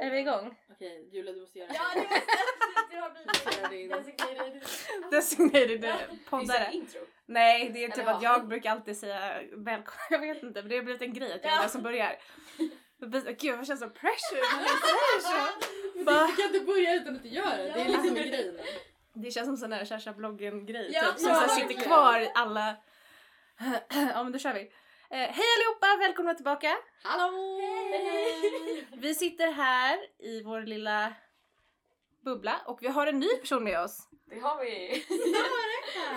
Är vi igång? Okej, Julia du måste göra Ja, det. det måste du har blivit designated. Designated poddare. intro? Nej, det är typ Eller att ja. jag brukar alltid säga välkommen. Jag vet inte, men det har blivit en grej att jag är Ja. den som börjar. Gud, jag känner så pressure när jag säger så. Du kan inte börja utan att du gör det. Det är liksom grejen. Det känns som sån där Kärsa-bloggen-grej Ja, typ, som ja, sitter kvar i alla... ja men då kör vi. Eh, hej allihopa, välkomna tillbaka! Hallå! Vi sitter här i vår lilla bubbla och vi har en ny person med oss. Det har vi.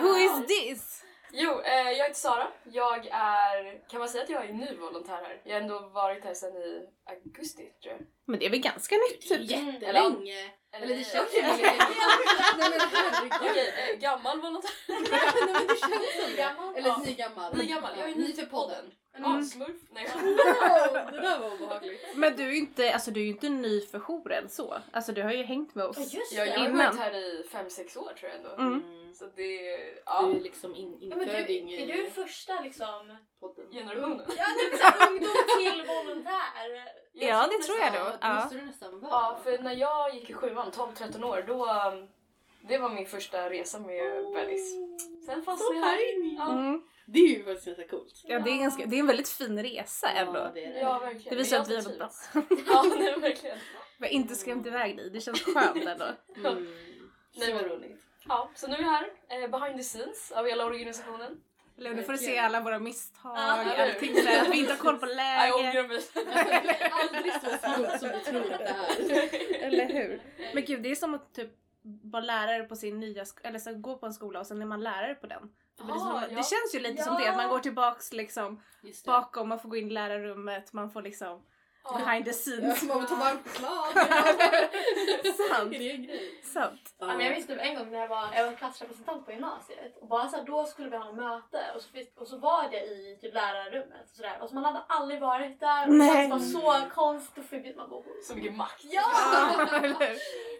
Who is this? Jo, eh, jag heter Sara. Jag är, kan man säga att jag är ny volontär här? Jag har ändå varit här sedan i augusti tror jag. Men det är väl ganska nytt typ? Jättelänge. Eller det känns. Nej men herregud. Okej, eh, gammal volontär. Nej men det känns som Gammal? Eller Ja. ny gammal. Ny gammal, jag är Ny för podden. Ja, smurf. Nej. Wow, det där var obehagligt. Men du är ju inte, alltså, du är ju inte ny för jouren så. Alltså du har ju hängt med Ja, oss. just Jag, det. jag har Innan. varit här i 5-6 år tror jag ändå. Mm. Så det, Du ja, är liksom in, Ja, men du, inföding är du första liksom... podden. generationen. Ja, du är ungdom till volontär. Ja, det tror jag då. Det Ja. måste du nästan vara. Ja, för när jag gick i sjuan, 12-13 år, då... Det var min första resa med Bellis. Sen fastnade jag här. Ja. Mm. Det är ju faktiskt ganska coolt. Ja, det är, ganska, det är en väldigt fin resa ändå. Ja, det är det. Ja, verkligen. Det visar att vi har gått bra. Ja, nej, verkligen. Vi har inte skrämt iväg dig, det känns skönt ändå. Mm. Nej, roligt. Ja, så nu är jag här, eh, behind the scenes av hela organisationen. Eller nu får du se alla våra misstag, hur? allting sådär, att vi inte har koll på Nej, jag läget. ångrar mig. Aldrig så smooth som du tror att det är. Eller hur? Men gud, det är som att typ vara lärare på sin nya eller så gå på en skola och sen är man lärare på den. För det, som, Ah, det ja. känns ju lite Ja. som det, att man går tillbaks liksom det. bakom, man får gå in i lärarrummet, man får liksom. Behind the Ja, scenes. man ta varm choklad. Sant. Det? Sant. Ja, men jag minns typ en gång när jag var, jag var klassrepresentant på gymnasiet och bara så här, då skulle vi ha ett möte och så, och så var det i typ lärarrummet och sådär och så man hade aldrig varit där och det Nej. kändes bara så konstigt och fick man gå Så mycket makt. Ja!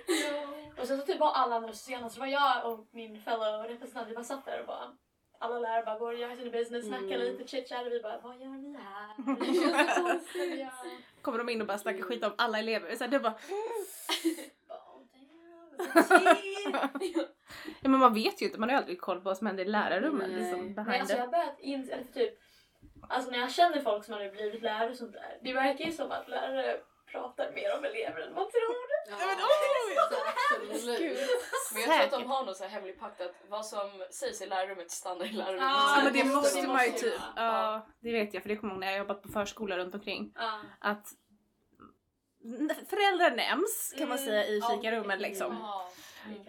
Ja? Och sen så typ var alla andra sena så det var jag och min fellow representant, vi bara satt där och bara alla lärare bara går och gör sin business, snackar Mm. lite, chit-chat och vi bara vad gör ni här? Det känns så konstigt. Ja. Kommer de in och bara snackar skit om alla elever. Så här, det bara, ja, men man vet ju inte, man har ju aldrig koll på vad som händer i lärarrummet. Nej. Liksom, Nej, alltså jag har börjat inse, eller typ, alltså när jag känner folk som har blivit lärare och sånt där, det verkar ju som att lärare pratar mer om elever än man tror. Ja, men absolut. Men jag tror att de har någon så här hemlig pakt att vad som sägs i lärarummet stannar i lärarummet. Ja, Ja men det måste- man ju typ. Ja, det vet jag för det kommer jag ihåg när jag jobbat på förskola runt omkring. Ja. Att föräldrar nämns kan man Mm, säga i fikarummen liksom. Ja.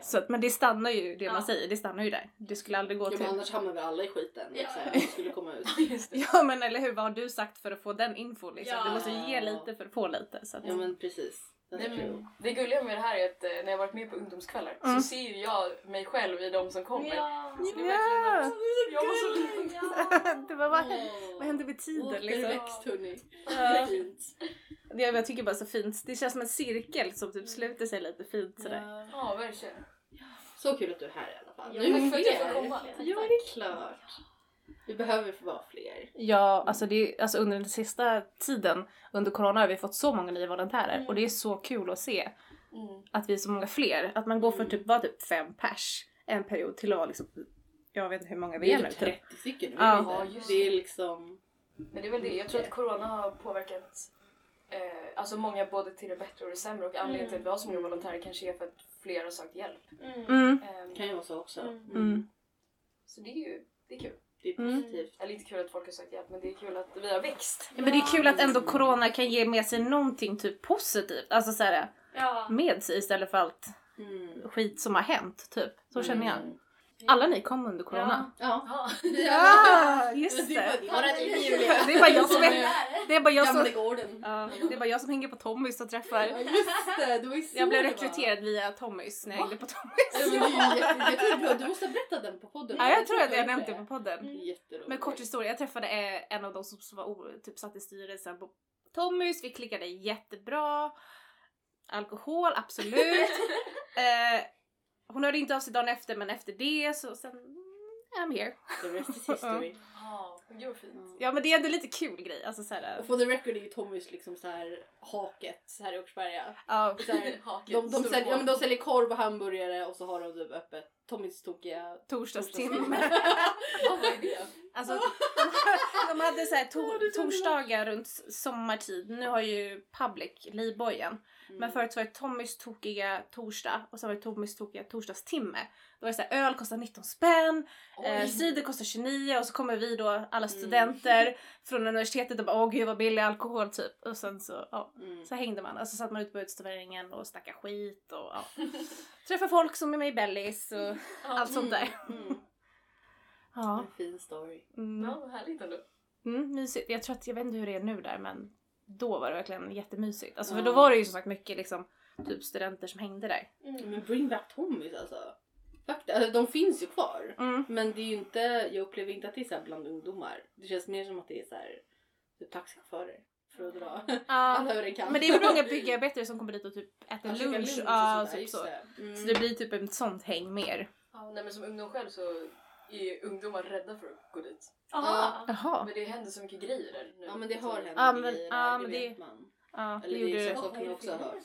Så att, men det stannar ju, det man Ja. säger, det stannar ju där. Det skulle aldrig gå Ja, men till. annars hamnar vi alla i skiten. Ja. Liksom, om det skulle komma ut. Ja men eller hur, vad har du sagt för att få den info liksom? Ja. Du måste ju ge lite för att få lite. Så att, Ja men precis. Nej, men det gulliga med det här är att eh, när jag varit med på ungdomskvällar Mm. så ser ju jag mig själv i de som kommer. Ja. Så det är verkligen jag var så liten. det var, vad, Åh. vad hände med tiden liksom? Återväxt hörni. Ja. Fint. Det, jag tycker bara så fint, det känns som en cirkel som typ sluter sig lite fint sådär. Ja. Ja, verkligen. Så kul att du är här i alla fall. Ja, Nu är tack för att jag får komma. Ja det är klart. Vi behöver vara fler. Ja, alltså, det, alltså under den sista tiden under corona har vi fått så många nya volontärer Mm. och det är så kul att se Mm. att vi är så många fler. Att man går för Mm. typ, var typ fem pers en period till att vara liksom, jag vet inte hur många vi är är nu. typ Typ. 30 stycken. Ja. Ja, det. just det är liksom... Men det är väl det, jag tror att corona har påverkat eh, alltså många både till det bättre och det sämre och anledningen Mm. till att vi har så många volontärer kanske är för att fler har sökt hjälp. Mm. Mm. Ehm, kan ju vara så också. Mm. Mm. Så det är ju det är kul. Det är Mm. positivt. Eller inte kul att folk har sökt hjälp men det är kul att vi har växt. Ja, men det är kul att ändå corona kan ge med sig någonting typ positivt, alltså så här, Ja. med sig istället för allt Mm. skit som har hänt typ. Så känner jag. Alla ni kom under corona. Ja. Ja. Ja, just Det var det. är bara jag som är, det är bara jag som, ja, det är bara jag som hänger på Tommys och träffar. Ja just det, det var ju så Jag blev rekryterad via Tommys när jag hängde på Tommys. du- måste ha berättat den på podden. Ja, jag tror att jag nämnt det på podden. Men kort historia, jag träffade eh, en av de som var typ satt i styrelsen på Tommys, vi klickade jättebra. Alkohol, absolut. eh, hon hörde inte av sig dagen efter men efter det så sen, I'm here. The rest is history. Ja, gud vad fint. Ja men det är ändå lite kul grej. Alltså så här, Och for the record är ju Tommys liksom så här haket så här i Åkersberga. ja. Så här, Haken, de, säljer, ja, men de säljer korv och hamburgare och så har de typ öppet Tommys tokiga Torsdagstimme. Vad det? Alltså, de, de hade så här to- torsdagar runt sommartid. Nu har ju Public livbojen. Mm. Men förut så var det Tommys tokiga torsdag och sen var det Tommys tokiga torsdagstimme. Då var det så här, öl kostar 19 spänn, eh, cider kostar 29 och så kommer vi då alla Mm. studenter från universitetet och bara åh gud vad billig alkohol typ. Och sen så, ja. Mm. Så hängde man och så satt man ute på uteserveringen och snackade skit och ja. Träffade folk som är med i Bellis och allt sånt där. Mm. Ja. En fin story. Mm. Ja, härligt ändå. Mm, mysigt. Jag tror att, jag vet inte hur det är nu där men då var det verkligen jättemysigt. Alltså för då var det ju som sagt mycket liksom typ studenter som hängde där. Mm. Men bring back Tommys alltså. Fakta, alltså de finns ju kvar. Mm. Men det är ju inte, jag upplever inte att det är så här bland ungdomar. Det känns mer som att det är så här, typ taxichaufförer för att dra Ja. alla över en kam. Men det är väl många byggarbetare som kommer dit och typ äter käka lunch. och Ja, sådär, typ så. det. Mm. Så det blir typ ett sånt häng mer. Ja, nej, men som ungdom själv så är ungdomar rädda för att gå dit. Aha. Jaha. Men det händer så mycket grejer där nu. Ja men det har hänt Ja, men- grejer ja, där, men det det- vet man. Ja, det Eller det gjorde är det. så saker jag också har hört.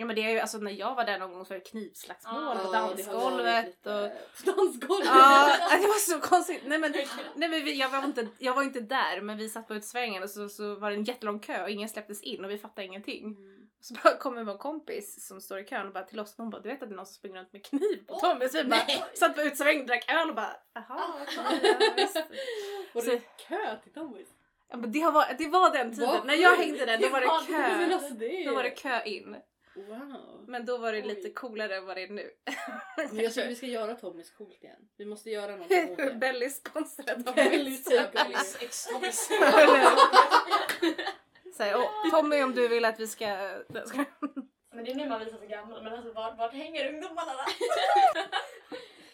Ja men det är ju alltså när jag var där någon gång så var det knivslagsmål Ja, på det har varit dansgolvet lite- och... Dansgolvet? Ja, det var så konstigt. Nej men, nej, men vi, jag, var inte, jag var inte där men vi satt på utsvängen och så, så var det en jättelång kö och ingen släpptes in och vi fattade ingenting. Mm. Så bara kommer vår kompis som står i kön och bara till oss hon bara du vet att det är någon som springer runt med kniv på Tommy? Så vi bara satt på utsvängen, drack öl och bara jaha okej, ja, visst. Var Så- det kö till Tommys? Ja, men det, har varit, det var den tiden, Vad när jag hängde där då var det kö. alltså det Då var det kö in. Wow. Men då var det Oj. lite coolare än vad det är nu. Men jag tycker vi ska göra Tommys coolt igen. Vi måste göra någonting åt det. Belly sponsrade Belly typ. Bellis Säg, åh, Tommy om du vill att vi ska... Men det är nu man visar sig gammal. Men alltså vart, vart hänger ungdomarna då?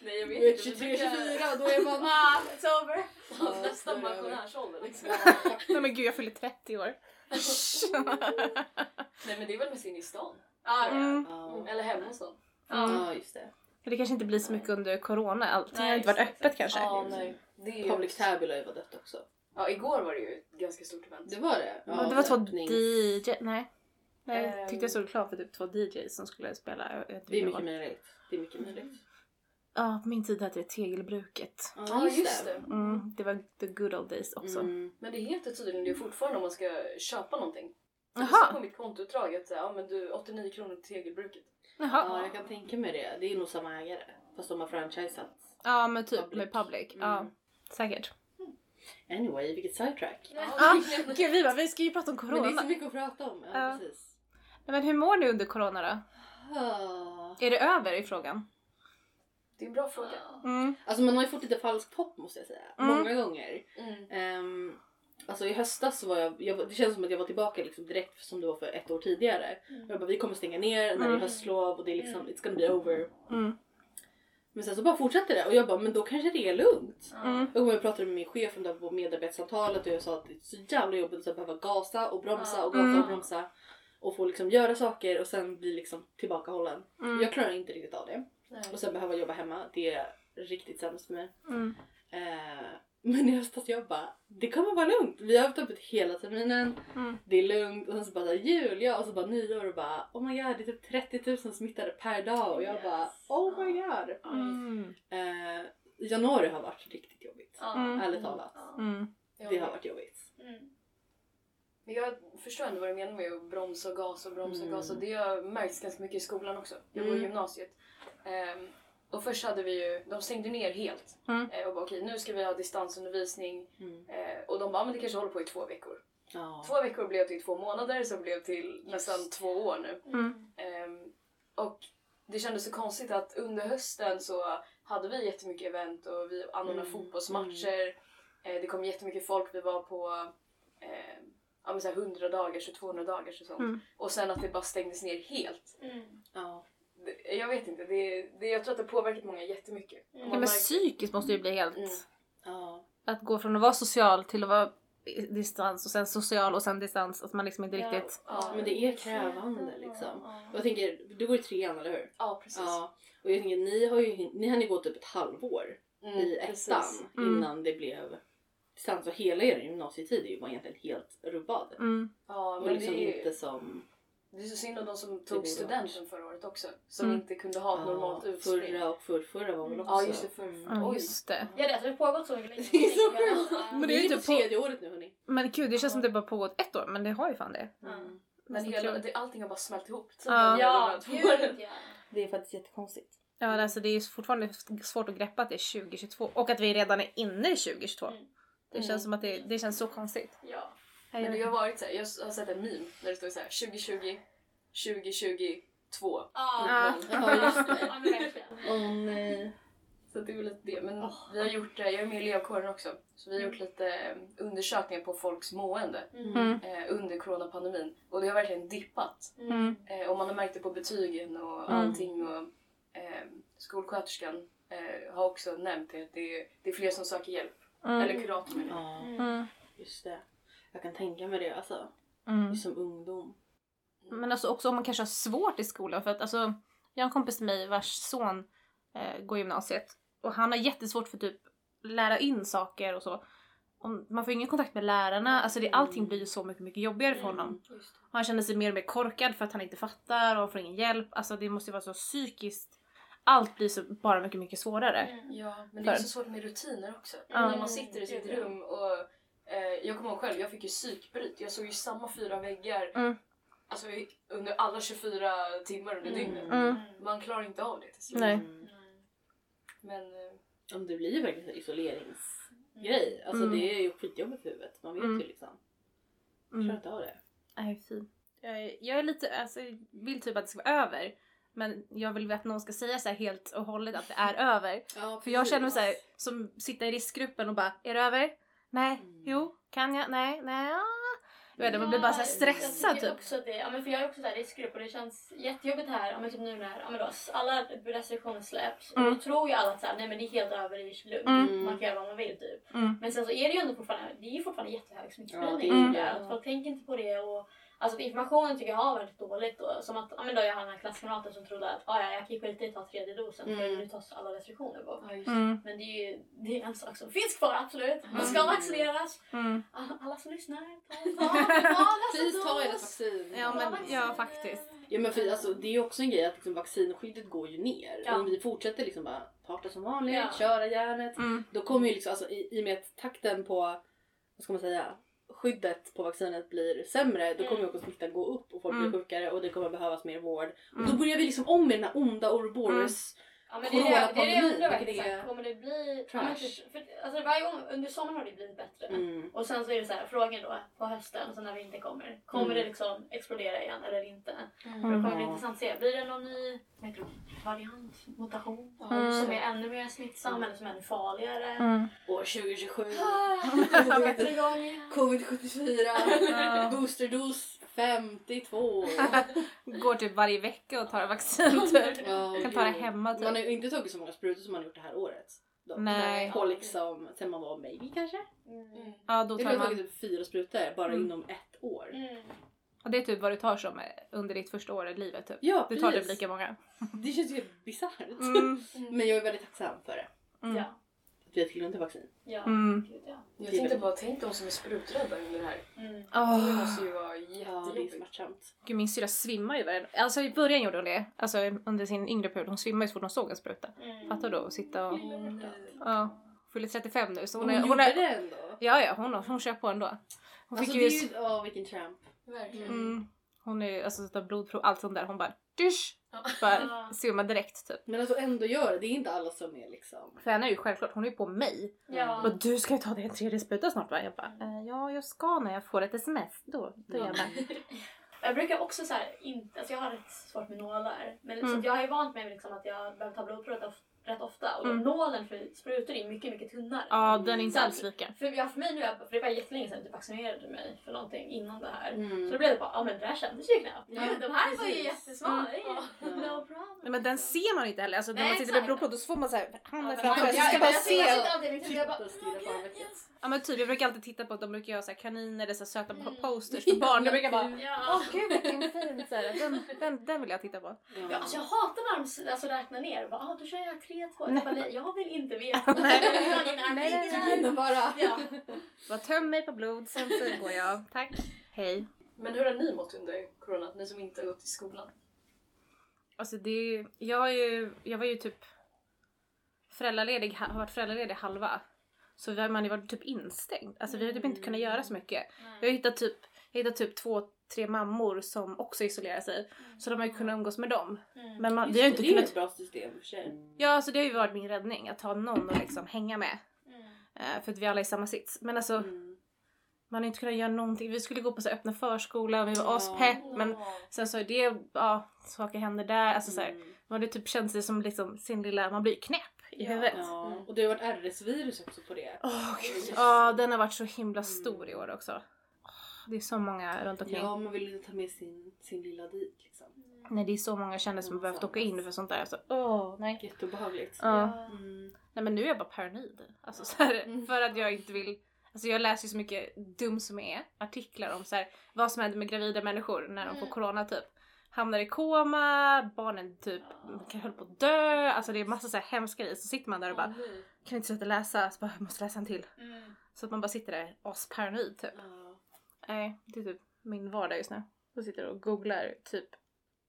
Nej jag vet inte. 23, 24 och då är man... Ah, it's over. Ja, Nästan pensionärsålder liksom. Nej men gud jag fyller 30 år. Nej men det är väl mest inne i stan. Ah. Mm. Ja. Eller hemma hos någon. ja, just det. Men Det kanske inte blir så mycket under corona. Allting har Nej, inte varit öppet kanske. Ja nej. Det är ju... Public Tabula var dött också. Ja igår var det ju ett ganska stort event. Det var det? Ja, det var två DJ... Nej. Nej, jag Ehm. tyckte jag såg reklam för typ två DJs som skulle spela. Jag Det är mycket möjligt. Det är mycket möjligt. Ja, på min tid hette det Tegelbruket. Ja just det. Mm, det var the good old days också. Mm. Men det heter tydligen det fortfarande om man ska köpa någonting. Jaha. står på mitt kontoutdrag att ja, men du, 89 kronor till tegelbruket. Jaha. Ja, jag kan tänka mig det. Det är nog samma ägare. Fast de har franchisat. Ja men typ Public. med public. Mm. Ja, säkert. Anyway, vilket sidetrack. Ja, gud vi bara, vi ska ju prata om Men det är corona. så mycket att prata om. Ja, Ja. precis. Men hur mår ni under corona då? Ah. Är det över i frågan? Det är en bra fråga. Mm. Alltså man har ju fått lite falskt hopp måste jag säga. Mm. Många gånger. Mm. Ehm, alltså i höstas så var jag, jag, det känns som att jag var tillbaka liksom direkt som det var för ett år tidigare. Jag bara vi kommer stänga ner när det är Mm. höstlov och det är liksom it's gonna be over. Mm. Men sen så bara fortsatte det och jag bara men då kanske det är lugnt. Mm. Jag kommer pratade med min chef om det här på medarbetarsamtalet och jag sa att det är så jävla jobbigt att behöva gasa och bromsa och gasa Mm. och bromsa. Och få liksom göra saker och sen bli liksom tillbakahållen. Mm. Jag klarar inte riktigt av det. Nej. Och sen behöva jobba hemma, det är riktigt sämst för mig. Mm. Eh, men i höstas jag bara, det kommer vara lugnt. Vi har haft öppet hela terminen, Mm. det är lugnt. Och sen så bara så här, jul, ja och så bara nyår och bara oh my god det är typ 30 000 smittade per dag och jag bara Yes. oh my god. Mm. Eh, januari har varit riktigt jobbigt. Mm. Ärligt talat. Mm. Det har varit jobbigt. Mm. Men jag förstår ändå vad du menar med att bromsa och gasa och bromsa och Mm. gasa. Det har märkts ganska mycket i skolan också. Jag var i Mm. gymnasiet. Ehm, och först hade vi ju, de stängde ner helt. Mm. Eh, och bara okej nu ska vi ha distansundervisning. Mm. Eh, och de bara men det kanske håller på i två veckor. Ja. Två veckor blev till två månader som blev till nästan två år nu. Mm. Ehm, och det kändes så konstigt att under hösten så hade vi jättemycket event och vi anordnade Mm. fotbollsmatcher. Eh, det kom jättemycket folk. Vi var på eh, ja, men så här 100 dagars och 200 dagars och sånt. Mm. Och sen att det bara stängdes ner helt. Mm. Ja. Det, jag vet inte, det, det, jag tror att det har påverkat många jättemycket. Mm. Och Ja, men märker- psykiskt måste ju bli helt... Mm. Ja. Att gå från att vara social till att vara distans och sen social och sen distans. Att man liksom inte Ja. riktigt... Ja, Men det är krävande liksom. Och jag tänker, du går i trean eller hur? ja precis. Ja. Och jag tänker ni har ju ni hann ju gå typ ett halvår Mm, i precis. ettan Mm. innan det blev distans och hela er gymnasietid är ju bara egentligen helt rubbad. Mm. Ja, Och men liksom det är, inte som det är så synd om de som tog blir studenten förra året också. Som Mm. inte kunde ha ett normalt utspring. förra och förrförra var väl också. Ja, just det. För, Ja, oj. just det. Ja, det, har pågått så längre. Det är så sjukt. Men det är ju typ på- tredje året nu hörni. Men gud, det känns som det bara pågått ett år, men det har ju fan det. Mm. Men hela, det, allting har bara smält ihop. Ja. Ja, gud ja. Det är faktiskt jättekonstigt. Ja, alltså det är fortfarande svårt att greppa att det är 2022 och att vi redan är inne i 2022. Mm. Det känns som att det, det känns så konstigt. Ja. Men det har varit så här, jag har sett en meme där det står så här 2020, 2022. Ja. Ja. Åh nej. Så det är väl lite det. Men vi har gjort, eh, jag är med i elevkåren också, så vi har gjort lite eh, undersökningar på folks mående Mm. Mm. eh, under coronapandemin. Och det har verkligen dippat. Mm. Eh, och man har märkt det på betygen och Mm. allting. Och, eh, skolsköterskan eh, har också nämnt det, att det är, det är fler som söker hjälp. Mm. Eller kurator menar jag. Ja, Mm. just det. Jag kan tänka mig det alltså. Mm. Som ungdom. Men alltså också om man kanske har svårt i skolan. För att alltså, jag har en kompis till mig vars son eh, går gymnasiet. Och han har jättesvårt för typ lära in saker och så. Om, man får ingen kontakt med lärarna. Alltså det, allting blir ju så mycket, mycket jobbigare för honom. Det. Och han känner sig mer och mer korkad för att han inte fattar och får ingen hjälp. Alltså det måste ju vara så psykiskt. Allt blir så bara mycket, mycket svårare. Mm. Ja, men det är så svårt med rutiner också. Ja. När man sitter i sitt rum och eh, jag kommer ihåg själv, jag fick ju psykbryt. Jag såg ju samma fyra väggar Mm. alltså, under alla 24 timmar under Mm. dygnet. Mm. Man klarar inte av det till slut. Nej. Mm. Men eh, Om det blir ju verkligen en isoleringsgrej. Alltså Mm. det är ju skitjobbigt för huvudet. Man vet Mm. ju liksom. Jag klarar Mm. inte av det. Nej, fy. Jag är, jag är lite, alltså, jag vill typ att det ska vara över. Men jag vill att någon ska säga så här helt och hållet att det är över. Ja, För jag känner mig så här, som sitter i riskgruppen och bara, är det över? Nej, Mm. jo, kan jag? Nej, nej. Jag vet man blir bara så stressad typ. Också det, ja, men för jag är också så här riskgrupp och det känns jättejobbigt här. Ja, men typ nu när ja, men då, alla restriktioner släpps. Och Mm. då tror ju alla att så här, nej, men det är helt över, det är lugnt. Mm. Man kan göra vad man vill typ. Mm. Men sen så är det ju ändå fortfarande, det är ju fortfarande jättehög smittspridning. Ja, det är. Att Folk tänker inte på det och Alltså informationen tycker jag har varit dåligt. Och, som att, ja, men då jag har den här klasskamraten som trodde att ah, ja, jag kan ju skita i att ta tredje dosen för Mm. nu tas alla restriktioner bort. ja. Mm, Men det är ju det är en sak som finns kvar absolut. Man ska Mm. vaccineras. mm. Alla, alla som lyssnar, ta, ta, ta Precis, nästa ta ert dos. vaccin. Ja, men ja, faktiskt. Ja men för alltså, det är ju också en grej att liksom, vaccinskyddet går ju ner. Ja. Om vi fortsätter liksom bara parta som vanligt, Ja. köra järnet. Mm. Då kommer ju liksom, alltså, i, i och med att takten på, vad ska man säga, skyddet på vaccinet blir sämre, då kommer ju också smittan gå upp och folk Mm. blir sjukare och det kommer behövas mer vård. Och Mm. då börjar vi liksom om med den här onda Ouroboros. Ja, men det är det, det, är det jag undrar vilket verkligen. är så här, Kommer det bli... Trash. för, alltså, varje gång under sommaren har det blivit bättre. Mm. Och sen så är det så här, frågan då på hösten och sen när vi inte kommer. Kommer Mm. det liksom explodera igen eller inte? För Mm. då kommer det intressant att se. Blir det någon ny det, variant, mutation? Mm. Som är ännu mer smittsam eller som är ännu farligare? Mm. År 2027. Ah, sätter igång. Covid 74. Ja. Boosterdos 52. Går typ varje vecka och tar vaccin typ. Ja, Kan ta det hemma typ. Man har ju inte tagit så många sprutor som man har gjort det här året. Dock. Nej. På liksom, sen man var baby kanske? Mm. Ja, då tar jag har man. tagit typ fyra sprutor bara Mm. inom ett år. Mm. Och det är typ vad du tar som eh, under ditt första år i livet typ. Ja, Du tar typ precis. lika många. Det känns ju helt bisarrt. Mm. Men jag är väldigt tacksam för det. Mm. Ja. Vi har tillgång till vaccin. Ja. Mm. Gud, ja. Jag tänkte bara, tänk de som är spruträdda under det här. Mm. Det Åh. måste ju vara Ja, det jättejobbigt. smärtsamt. Gud, min syrra svimmar ju Alltså i början gjorde hon det. Alltså under sin yngre period. Hon svimmade ju så fort hon såg en spruta. Mm. Fattar du? Att sitta och... Åh, nej. Ja. Fyller 35 nu så hon Hon, är... Hon gjorde är det ändå. ja, ja, hon, hon kör på ändå. Hon Alltså fick det ju... är ju, ja vilken tramp. Verkligen. Mm, hon är alltså blodprov, allt sånt där. Hon bara dysch! Ja. Bara Ja. svimmar direkt typ. Men alltså ändå gör det. Det är inte alla som är liksom. För henne är ju självklart, hon är ju på mig. Ja. Och du ska ju ta din tredje spruta snart va? Jag bara, eh, ja jag ska när jag får ett sms. Då, då är jag bara, Jag brukar också så här, inte, alltså jag har rätt svårt med nålar. Men så Mm. att jag har ju vant mig liksom att jag behöver ta blodprov rätt of- rätt ofta. Och då Mm. nålen för sprutor är mycket, mycket tunnare. ja den är inte alls lika. För, jag, för mig nu, för det var jättelänge sedan jag typ vaccinerade mig för någonting innan det här. Mm. Så då blev det bara, ja men det här kändes ju knappt. Ja, de här var ju precis. jättesmala. Mm. No problem. Nej, Men den ser man inte heller. Alltså, när Nej, man sitter med blodprodukter så får man så här handen Ja, framför sig. jag- jag- jag- se. jag sitter alltid liksom, jag bara, Titta och stirra på armvecket. Ja men typ, jag brukar alltid titta på att de brukar göra så här kaniner eller så söta Mm. posters för barn. Jag brukar bara Ja. Åh gud vilken fin så här, den, den, den vill jag titta på. Ja, alltså jag hatar när de alltså, räknar ner. Bara, ah, då kör jag tre, två. Jag, bara, nej, jag vill inte veta. Nej. nej, Nej, bara. Ja. Bara töm mig på blod, sen så går jag. Tack. Hej. Men hur har ni mått under corona? Ni som inte har gått i skolan? Alltså det, jag, är ju, jag var ju typ föräldraledig, har varit föräldraledig halva. Så vi har, man har varit typ instängd. Alltså vi har typ inte kunnat göra så mycket. Jag har hittat typ, jag har hittat typ två, tre mammor som också isolerar sig. Så de har ju kunnat umgås med dem. Mm. Men man, Just vi har ju det, inte det är kunnat... ett bra system för sig. Ja alltså det har ju varit min räddning, att ha någon att liksom hänga med. Mm. Eh, för att vi alla är i samma sits. Men alltså Mm. man har inte kunnat göra någonting. Vi skulle gå på så öppna förskola och vi var Ja. aspepp. Men sen så är det, ja, saker händer där. Alltså så här, Mm. man hade typ känt sig som liksom sin lilla, man blir knäpp i Ja. huvudet. Ja, och det har varit RS-virus också på det. Åh gud. Ja, den har varit så himla stor i år också. Det är så många runt omkring. Ja, man vill ju ta med sin, sin lilla dit liksom. Nej, det är så många kändisar som har behövt åka in för sånt där. Alltså, åh, nej. Jätteobehagligt. Ja. Mm. nej, men nu är jag bara paranoid. Alltså, så här, Mm. För att jag inte vill... Alltså jag läser ju så mycket dum som är artiklar om så här, vad som händer med gravida människor när de får Mm. corona typ. Hamnar i koma, barnen typ kan höll på att dö. Alltså det är massa så här hemska grejer. Så sitter man där och bara kan inte sluta läsa. Så bara, jag måste läsa en till. Mm. Så att man bara sitter där asparanoid typ. Ja. Nej, det är typ min vardag just nu. Jag sitter och googlar typ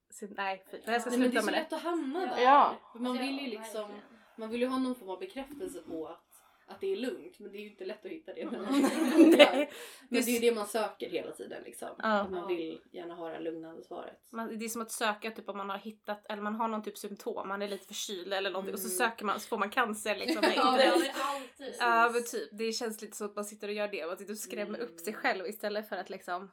sin, nej fy. Jag ska Nej, men det sluta är så med lätt att hamna där. Ja. Man vill ju liksom, man vill ju ha någon form av bekräftelse på att, att det är lugnt. Men det är ju inte lätt att hitta det. googlar. Men det är ju det man söker hela tiden liksom. Ja. Att man vill gärna ha det lugnande svaret. Man, det är som att söka typ om man har hittat, eller man har någon typ symptom, man är lite förkyld eller någonting och så Mm. söker man så får man cancer liksom. Ja, det är alltid. Ja men typ, det känns lite så att man sitter och gör det, man sitter och skrämmer upp sig själv istället för att liksom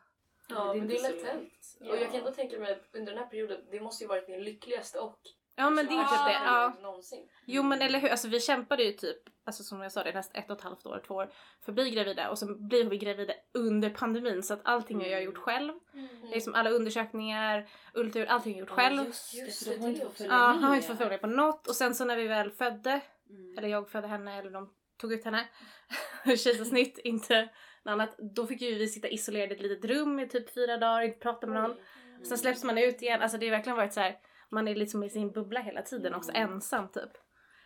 Ja, det är men det är hänt. Ja. Och jag kan ändå tänka mig att under den här perioden, det måste ju varit din lyckligaste och Ja men det är typ Ja. det. Ja. någonsin. Jo men eller hur, alltså vi kämpade ju typ, alltså som jag sa det nästan ett och ett halvt år, två år för att bli gravida och så blir vi gravida under pandemin så att allting har jag gjort själv. Mm. Det är som alla undersökningar, ultraljud, allting har jag gjort själv. Just, Just det, det, har det Ja, han har inte fått följa på något och sen så när vi väl födde, Mm. eller jag födde henne eller de tog ut henne, kejsarsnitt, inte något annat, då fick ju vi sitta isolerade i ett litet rum i typ fyra dagar, inte prata med någon. Sen släpps man ut igen, alltså det har verkligen varit så här. Man är liksom i sin bubbla hela tiden också, Mm. ensam typ.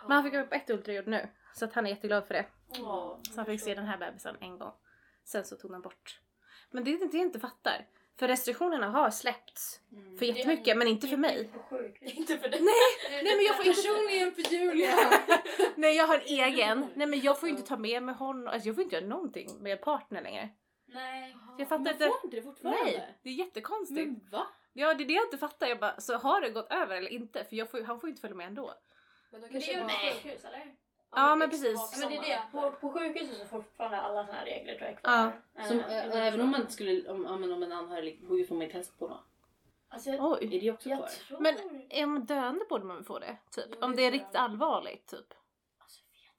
Men han fick upp ett ultraljud nu, så att han är jätteglad för det. Ja. Så han fick se den här bebisen en gång. Sen så tog han bort. Men det är det jag inte fattar. För restriktionerna har släppts Mm. för jättemycket, men inte för mig. Inte för dig. Nej men jag får inte... Personligen för Julia! Nej jag har en egen. Nej men jag får ju inte ta med mig honom. Alltså jag får inte göra någonting med partner längre. Nej. Jag fattar Man inte. får inte det fortfarande? Nej, det är jättekonstigt. Men va? Ja det är det jag inte fattar. Jag bara, så har det gått över eller inte? För jag får, han får ju inte följa med ändå. Men då Men det kanske är ju sjukhus eller? Ja, men precis. Ja, men det är det. På, på sjukhuset så är fortfarande alla såna här regler tror jag kvar. Ja. Eh, Som, äh, vet även inte. om man skulle, om, om, om en anhörig får man inte hälsa på någon. Alltså jag, Oj. Är det också kvar? jag tror... Men om döende borde man väl få det? Typ. Jo, Om det är riktigt allvarligt typ.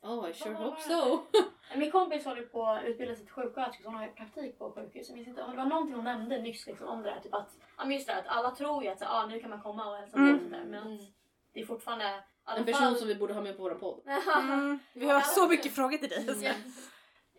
Oh, I sure hope so. Min kompis håller på att utbilda sig till sjuksköterska så hon har praktik på sjukhus. Jag minns inte, det var någonting hon nämnde nyss liksom, om det där. Typ att, ja, just det, att alla tror ju att så, ah, nu kan man komma och hälsa på Mm. och sånt där. Men att det är fortfarande... En person fall- som vi borde ha med på vår podd. Mm. Vi har så mycket frågor till dig. Ja.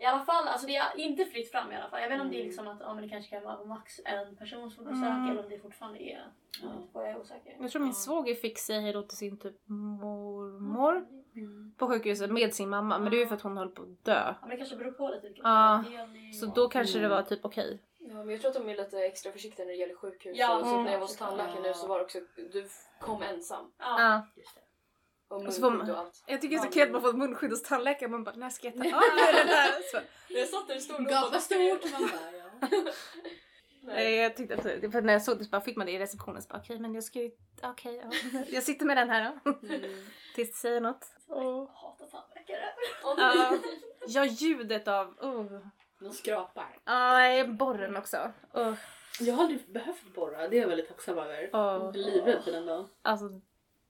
I alla fall, alltså det är inte fritt fram i alla fall. Jag vet inte om det är liksom att ja, men det kanske kan vara max en person som besöka Mm. eller om det fortfarande är... Ja. Jag är osäker. Jag tror min svåger fick säga hejdå till sin typ mormor Mm. På sjukhuset med sin mamma. Men det är ju för att hon höll på att dö. Ja, men det kanske beror på lite vilken Ja, avdelning Så och- då kanske det Mm. var typ okej. Ja, men jag tror att de är lite extra försiktiga när det gäller sjukhus. Ja, och så mm. när jag var hos tandläkaren nu så var det också, du f- kom ensam. Ja. Ja. Just det. Och Och så får munskydd man- och allt. Jag tycker det är så kul att man får ett munskydd hos tandläkaren. Man bara, när ska jag ta av mig den där? Så. Jag satt där i stolen Gapa stort! Man bara, ja. Nej, jag tyckte absolut, för när jag såg det så bara fick man det i receptionen så bara okej men jag ska ju, okej ja. Jag sitter med den här då. Mm. Tills du säger något. Jag hatar tandläkare. Ja. Ja ljudet av, oh. De skrapar. Ja, borren också. Oh. Jag har aldrig behövt borra, det är jag väldigt tacksam över. Oh. Livrädd för den dagen. Alltså,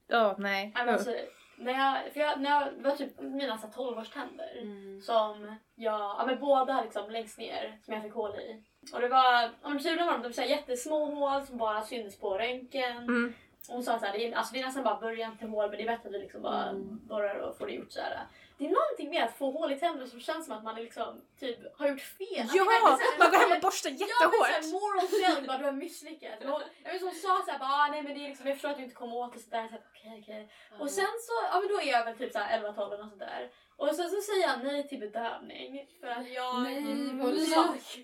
ja nej. Nej, alltså, när jag, för jag, när jag det var typ mina så här 12-årständer Mm. som jag, ja men båda liksom längst ner som jag fick hål i. Och det var, om tydligen var de, de så här jättesmå hål som bara syntes på röntgen. Mm. hon sa såhär, alltså det är nästan bara början till hål men det är bättre att du liksom bara borrar och får det gjort såhär. Det är någonting med att få hål i tänderna som känns som att man är liksom, typ, har gjort fel. Ja! här- Man går hem och borstar Ja men jättehårt. moral failure, bara du har misslyckats. Och Jag vet, hon sa såhär bara, ah, nej men det är liksom, jag förstår att du inte kommer åt det sådär. Så Okej okej. Och sen så, ja men då är jag väl typ såhär 11-12 eller något sånt där. Och sen så säger jag nej till bedövning. För att jag... Nej, Mm. vad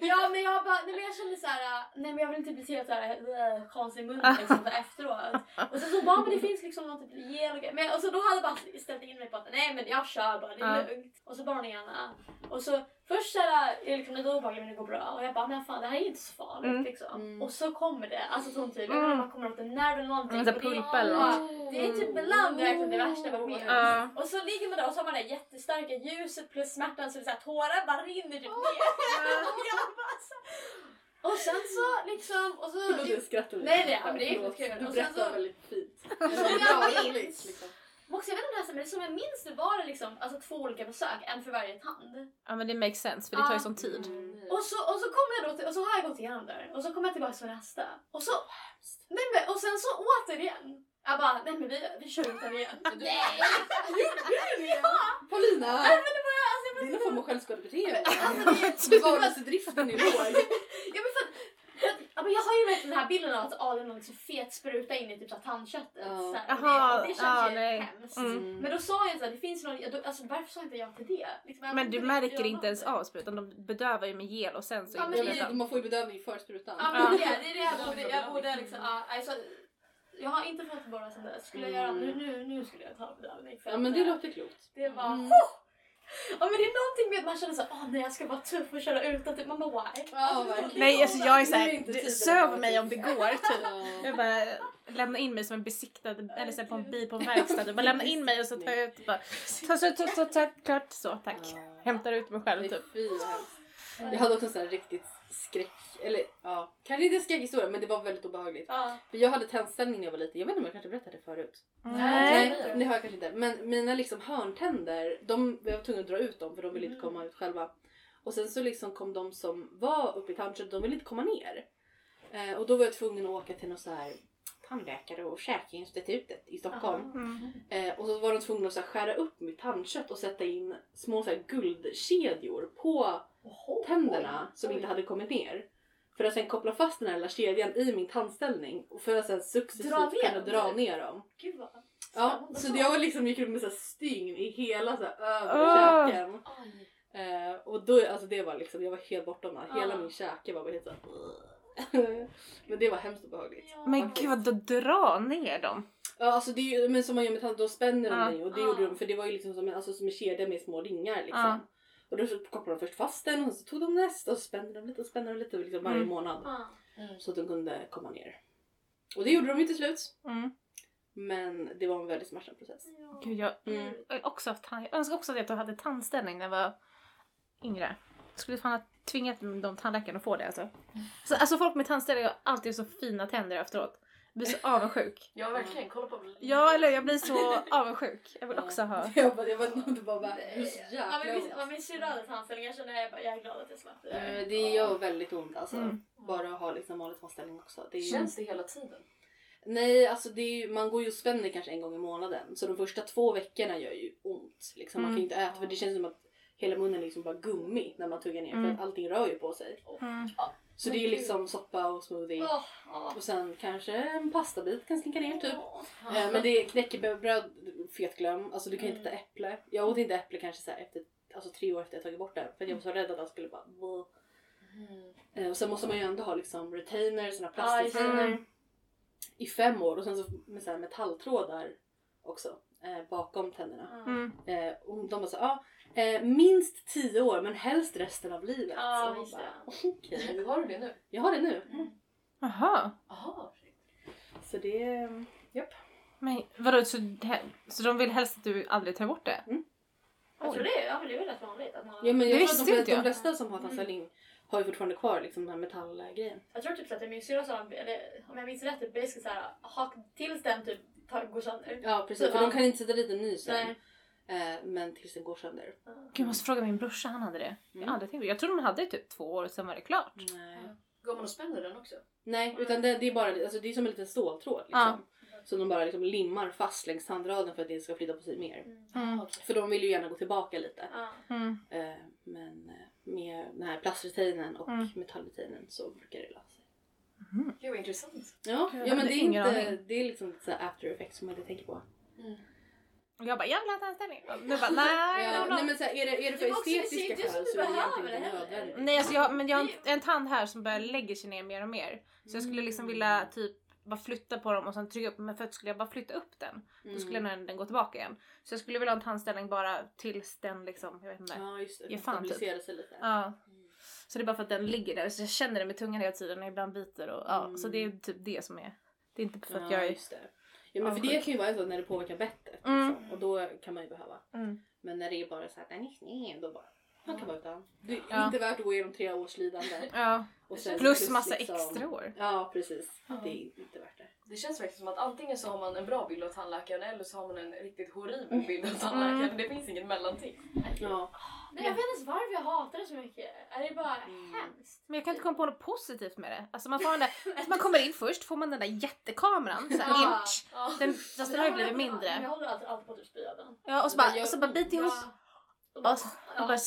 ja, men jag bara, nej men jag kände såhär, nej men jag vill inte bli helt såhär äh, konstig i munnen liksom så efteråt. Och sen så bara, men det finns liksom något typ gel och. Men och så då hade jag bara ställt in mig på att nej men jag kör bara, det är Ja. lugnt. Och så ena. Och så först såhär, är liksom, det då obehagligt men det går bra. Och jag bara, men fan det här är inte så farligt Mm. liksom. Mm. Och så kommer det, alltså som typ, jag Mm. om man kommer åt en nerv eller någonting. Mm, så Och det är- pulpa eller något. Det är typ bland verkligen det värsta jag varit med om. Ja. Och så ligger man där och så har man det jättestarka ljuset plus smärtan så det är så här, tårar bara rinner typ ner. Jag så- och sen så liksom... Och så, Förlåt jag skrattar lite. Nej, nej, men det är skitkul. Du berättar så- väldigt fint. Också, jag vet inte om det men som jag minns det var det liksom alltså, två olika besök, en för varje tand. Ja men det makes sense för det tar ju sån tid. Och så, och så kommer jag då till, och så har jag gått igenom där och så kommer jag tillbaka till nästa. Och så... Nej men, och sen så återigen. Jag bara, nej men vi, vi kör ut den igen. Nej! Ja! Paulina! Nej men det var alltså, jag Det är vet någon inte. form av självskadebeteende. Alltså, det, Bevarelsedriften är låg. Ja, men för, att- för, att- ja, men jag har ju verkligen den här bilden av att är någon liksom fet spruta in i typ så här tandköttet. Ja. Så här, Jaha, det, och det känns ja, ju nej. hemskt. Mm. Men då sa jag så här, det finns någon, då, alltså, varför sa inte jag till det? Liksom, jag Men du märker inte ens av sprutan, de bedövar ju med gel och sen så Ja, men det-. Man får ju bedövning för sprutan. Ja, men det, är det, är det jag borde, jag borde liksom, ja, alltså, jag har inte fått borra sen dess. Skulle jag göra, nu, nu, nu skulle jag ta bedövning. för Ja men det låter klokt. Det var... Mm. Ja men det är någonting med att man känner såhär, åh nej jag ska vara tuff och köra utan typ, man bara why? Verkligen. Nej alltså jag är såhär, söv mig om det går typ. Ja. Jag bara lämna in mig som en besiktad, eller så här på en bil på en verkstad. Jag bara lämna in mig och så tar jag ut bara, ta så, ta, ta, ta, klart så tack. Hämtar ut mig själv typ. Jag hade också en riktigt skräck, eller ja, kanske inte en skräckhistoria men det var väldigt obehagligt. Ja. För jag hade tändställning när jag var liten, jag vet inte om jag kanske berättade det förut. Nej. Nej, det har jag kanske inte. Men mina liksom hörntänder, de, jag var tvungen att dra ut dem för de ville inte komma ut själva. Och sen så liksom kom de som var uppe i tandköttet, de ville inte komma ner. Eh, och då var jag tvungen att åka till någon så här tandläkare och käkinstitutet i Stockholm. Mm. Eh, och så var de tvungna att så här, skära upp mitt tandkött och sätta in små så här, guldkedjor på tänderna som inte hade kommit ner. För att sen koppla fast den här lilla kedjan i min tandställning och för att sen successivt Dra kunna dra ner dem. Gud vad Ja, så jag var liksom gick runt med så här stygn i hela så här, övre Ah. käken. Oj. Eh, och då, alltså det var liksom, jag var helt bortom allt. Hela Ah. min käke var bara helt såhär... Men det var hemskt obehagligt. Ja. Men gud vad du drar ner dem. Ja alltså det är ju, men som man gör med tand, då spänner de Ja. mig och det Ah. gjorde de för det var ju liksom som en, alltså, som en kedja med små ringar liksom. Ja. Och då så kopplade de först fast den och så tog de nästa och så spände de lite och spände de lite liksom varje Mm. månad. Ja. Så att de kunde komma ner. Och det gjorde de ju till slut. Mm. Men det var en väldigt smärtsam process. Ja. Gud jag, Mm. jag, har också haft, jag önskar också att jag hade tandställning när jag var yngre. Jag skulle fan ha tvingat de tandläkarna att få det alltså. Så, alltså folk med tandställning har alltid så fina tänder efteråt. Jag blir så avundsjuk. Ja verkligen, kolla på Ja eller jag blir så avundsjuk. Jag vill också ha. Jag, bara, jag bara var Nej. så Ja, men min, ja, min syrra hade tandställning, jag känner jag, bara, jag är glad att jag slapp det. Eh, Det gör väldigt ont alltså. Mm. Bara att ha liksom vanlig tandställning också. Det är ju... Känns det hela tiden? Nej, alltså det är ju, man går ju och spänner kanske en gång i månaden. Så de första två veckorna gör ju ont. Liksom. Man kan ju inte äta för det känns som att hela munnen är liksom bara gummi när man tuggar ner. För Mm. att allting rör ju på sig. Mm. Så det är liksom soppa och smoothie. Åh, åh. Och sen kanske en pastabit kan slinka ner typ. Åh. Eh, Men det är knäckebröd, fetglöm. Alltså du kan inte äta Mm. äpple. Jag åt inte äpple kanske så efter alltså tre år efter jag tagit bort det. För jag var så rädd att han skulle bara... Bleh. Eh, Och sen måste man ju ändå ha liksom retainer, såna plastretainer. I fem år och sen så med så här metalltrådar också. Eh, bakom tänderna. Mm. Eh, och de bara så ja, eh, minst tio år men helst resten av livet. Ja, så just bara, okej. Har du det nu? Jag har det nu. Jaha. Så Jaha. Så det... Japp. Men vadå, så, det- så de vill helst att du aldrig tar bort det? Jag tror det, ja, det är väl rätt vanligt. Att man, Ja, men Det jag tror visste att de, inte de jag. flesta som har tandställning har ju fortfarande kvar liksom den här metallgrejen. Jag tror typ så att det är min syrra som, eller om jag minns rätt, typ basically såhär, ha tills den typ tar, går sönder. Ja precis, Så, för ja. de kan inte sätta dit en ny sen. Nej. Eh, men tills den går sönder. Gud, jag måste fråga min brorsa, han hade det. Jag Mm. aldrig tänkt det. Jag trodde de hade typ två år, sen var det klart. Nej. Går man och spänner den också? Nej, utan det, det är bara alltså, det är som en liten ståltråd. Liksom. Ja. Som de bara liksom limmar fast längs tandraden för att det ska flytta på sig mer. Mm. okej. För de vill ju gärna gå tillbaka lite. Mm. Eh, men eh, med den här plastretainen och Mm. metallretainen så brukar det lösa sig. Gud vad intressant. Ja, Jag ja men det är, inte, det är liksom lite så after effects som man inte tänker på. Och jag bara, jag vill ha. Och du bara, nej, Ja, nej men så här, är, det, är det för estetiska skäl så är det egentligen inte nödvändigt. Nej alltså jag, men jag har en- en tand här som börjar lägga sig ner mer och mer. Så jag skulle liksom Mm. vilja typ bara flytta på dem och sen trycka upp men för att skulle jag bara flytta upp den då skulle Mm. nog den gå tillbaka igen. Så jag skulle vilja ha en tandställning bara tills den liksom, jag vet inte. Ja just det, den fan, typ. sig lite. Ja. Så det är bara för att den ligger där så jag känner det med tungan hela tiden och ibland biter och ja. Mm. Så det är typ det som är. Det är inte för att Ja, jag är... just det. Ja men för det kan ju vara så när det påverkar bettet. Mm. Liksom, och då kan man ju behöva. Mm. Men när det är bara så att den är sned då bara. Man kan vara utan. Det är Ja. inte värt att gå igenom tre års lidande. Ja. Och sen Plus massa liksom- extra år. Ja precis. Det är inte värt det. Det känns verkligen som att antingen så har man en bra bild av tandläkaren eller så har man en riktigt horribel bild av tandläkaren. Mm. Det finns inget mellanting. Ja. Nej, jag vet inte ens varför jag hatar det så mycket. Är det bara Mm. hemskt? Men jag kan inte komma på något positivt med det. Alltså man får den där, man kommer in först får man den där jättekameran, så här, Ja. inch. Ja. Den, fast den har ju blivit mindre. Jag håller alltid, alltid på att typ spy av den. Ja och så Men bara, jag- och så bara bit ihop. Och Och så, ja. och bara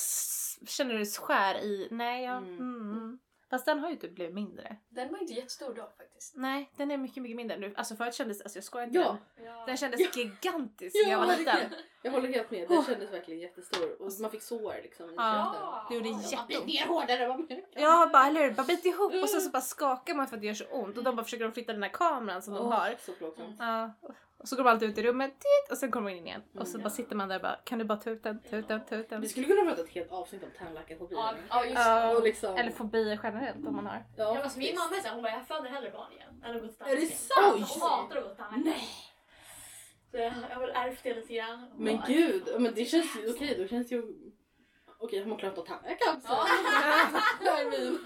känner du skär i, nej ja. Mm. Mm. Fast den har ju typ blivit mindre. Den var inte jättestor då faktiskt. Nej den är mycket mycket mindre nu. Alltså förut kändes, alltså jag skojar inte. Ja. Den, Ja. den kändes Ja. gigantisk Ja, när jag var liten. Jag håller helt med. Den kändes verkligen jättestor. Och man fick sår liksom Ja. Det gjorde jätteont. Hårdare vad. Ja bara eller hur, bara bit ihop och sen så bara skakar man för att det gör så ont och de bara försöker de flytta den här kameran som de Åh, har. Så plågsamt. Ja. Och så går de alltid ut i rummet tit, och sen kommer de in igen. Och så Mm. bara sitter man där och bara kan du bara ta ut den, ta ut den, ta ut den. Vi skulle kunna prata ett helt avsnitt om tandläkarfobier. Ja, Ja just det. Ja. Och liksom, Eller fobier generellt om man har. Ja, ja, fast min mamma är såhär, hon bara jag föder hellre barn igen än att gå till Är det tandläkaren. sant? Hon hatar att gå till tandläkaren. Nej. Så jag har väl ärvt det lite grann. Men Ja. gud, men det känns ju okej. Då känns ju... Okej, har man klarat av tandläkaren så... Ja. I mean.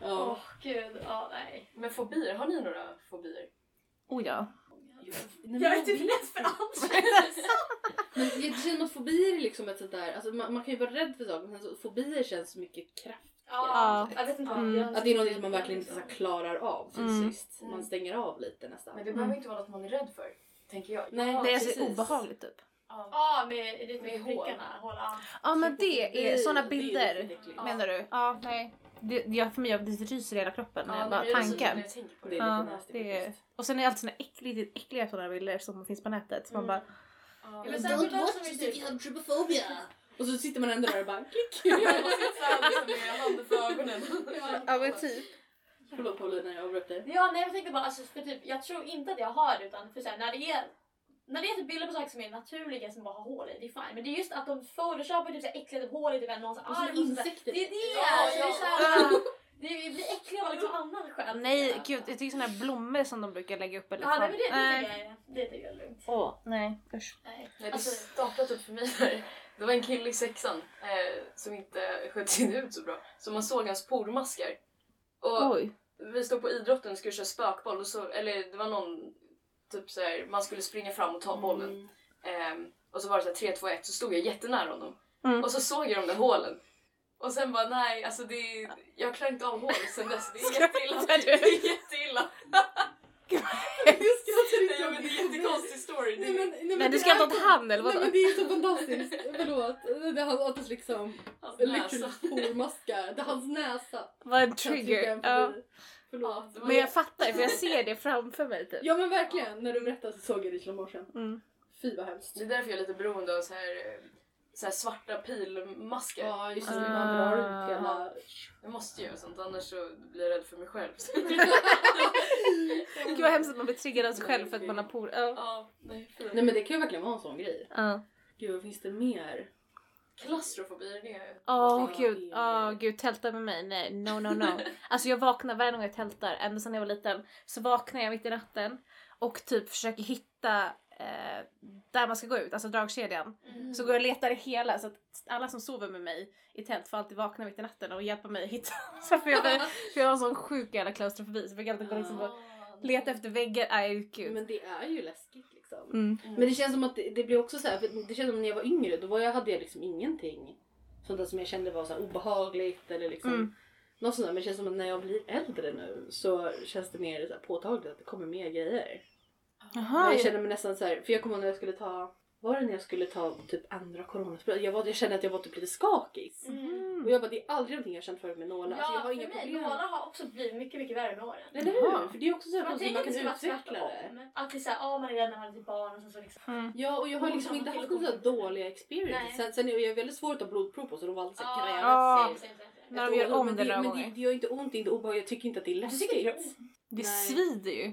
Åh Ja. gud, ja nej. Men fobier, har ni några fobier? Oh ja. Nej, Jag är typ rädd för inte. allt. Fobier är liksom ett sånt där, alltså man, man kan ju vara rädd för saker men sen så, fobier känns mycket kraft. Ja, jag vet inte Mm. Att det är något som man verkligen inte så klarar av Mm. fysiskt. Man stänger av lite nästan. Men det behöver inte vara något man är rädd för, tänker jag. Nej, Det är alltså obehagligt typ. Ja. Ja, med, med, Med prickarna. Ja. Ja men det är såna bilder menar du? Ja nej. Det, jag, för mig det ryser i hela kroppen när Ja, jag bara det blir så tankar. när jag tänker på Det det. är Ja, lite nasty det är, faktiskt. och sen är det alltid såna äckliga, riktigt äckliga sådana bilder som finns på nätet. Så man bara, Ja. Men vill de som är typ... have trypophobia. Och så sitter man ändå där och bara klick. Sitter liksom med handen för ögonen. ja men typ. Förlåt Paulina jag avbröt dig. Ja, nej jag tänkte bara, alltså, för typ, jag tror inte att jag har det utan för så här, när det är när det är typ bilder på saker som är naturliga som bara har hål i, det är fine. Men det är just att de photoshopar typ så här äckliga typ hål i typ någons Och så arm och där. insekter. Det är det! Ja, så det är så här, det blir äckliga av liksom annan skäl. Nej gud, jag tycker såna här blommor som de brukar lägga upp eller Ja, nej, men det, det, nej. tycker jag, det tycker jag är lugnt. Åh, nej usch. Nej. Nej, det Alltså, startade upp för mig där. Det var en kille i sexan eh, som inte sköt sin hud så bra. Så man såg hans pormaskar. Och Oj. vi stod på idrotten och skulle köra spökboll och så, eller det var någon typ så här, man skulle springa fram och ta bollen. Mm. Ehm, och så var det så här 3, 2, 1 så stod jag jättenära honom. Mm. Och så såg jag de där hålen. Och sen bara nej, alltså det är, jag klarar inte av hål sen dess. Det är jätteilla. Skrattar du? Det är jätteilla. Jag skrattar inte Ja, men det är en jättekonstig story. Nej, men, nej, Men du det ska inte är- åt han eller vadå? Nej men det är så fantastiskt. Förlåt. Det är hans, att det liksom Hans näsa. Det är hans näsa. Vad en trigger. Ja. Förlåt. det var Men jag fattar för jag ser det framför mig typ. Ja men verkligen. När du berättade så såg jag det i slow motion. Mm. Fy vad hemskt. Det är därför jag är lite beroende av så här, så här svarta pilmasker. Ja just det. Ah. Man drar ut hela... Jag måste göra sånt annars så blir jag rädd för mig själv. Gud vad hemskt att man blir triggad av sig själv för att man har por... Ja. ja, nej. Nej men det kan ju verkligen vara en sån grej. Ja. Gud vad finns det mer? Klaustrofobi, är det Åh Ja, gud, åh det. gud, tälta med mig, nej, no no no. Alltså jag vaknar varje gång jag tältar, ända sedan jag var liten, så vaknar jag mitt i natten och typ försöker hitta eh, där man ska gå ut, alltså dragkedjan. Mm. Så går jag och letar i hela så att alla som sover med mig i tält får alltid vakna mitt i natten och hjälpa mig att hitta. Så för, jag, för jag har en sån sjuk jävla klaustrofobi så jag fick alltid gå liksom och leta efter väggar, nej gud. Men det är ju läskigt liksom. Mm. Men det känns som att det, det blir också så här, för det känns som när jag var yngre då var jag, hade jag liksom ingenting sånt där som jag kände var så här obehagligt eller liksom Mm. något sånt där. Men det känns som att när jag blir äldre nu så känns det mer så här påtagligt att det kommer mer grejer. Jaha, jag känner mig nästan så här, för jag kommer ihåg när jag skulle ta, var det när jag skulle ta typ andra coronasprutan? Jag, var- jag kände att jag var typ lite skakig. Mm. Och jag bara, det är aldrig någonting jag känt förut med nålar. alltså, jag har för inga mig, problem. nålar har också blivit mycket, mycket värre med åren. Eller hur? För det är också så här Man man att kan utveckla det. Att det är såhär, ja man är rädd när man är ett barn och sen så liksom. Mm. Ja och jag har liksom inte haft några dåliga experiences. Nej. Sen, sen är jag väldigt svårt att ta blodprov på så de var alltid såhär krävs. Ja. same. När de gör om men det några men gånger. det, det gör inte ont, det är inte obehagligt. Jag tycker inte att det är läskigt. Det svider ju.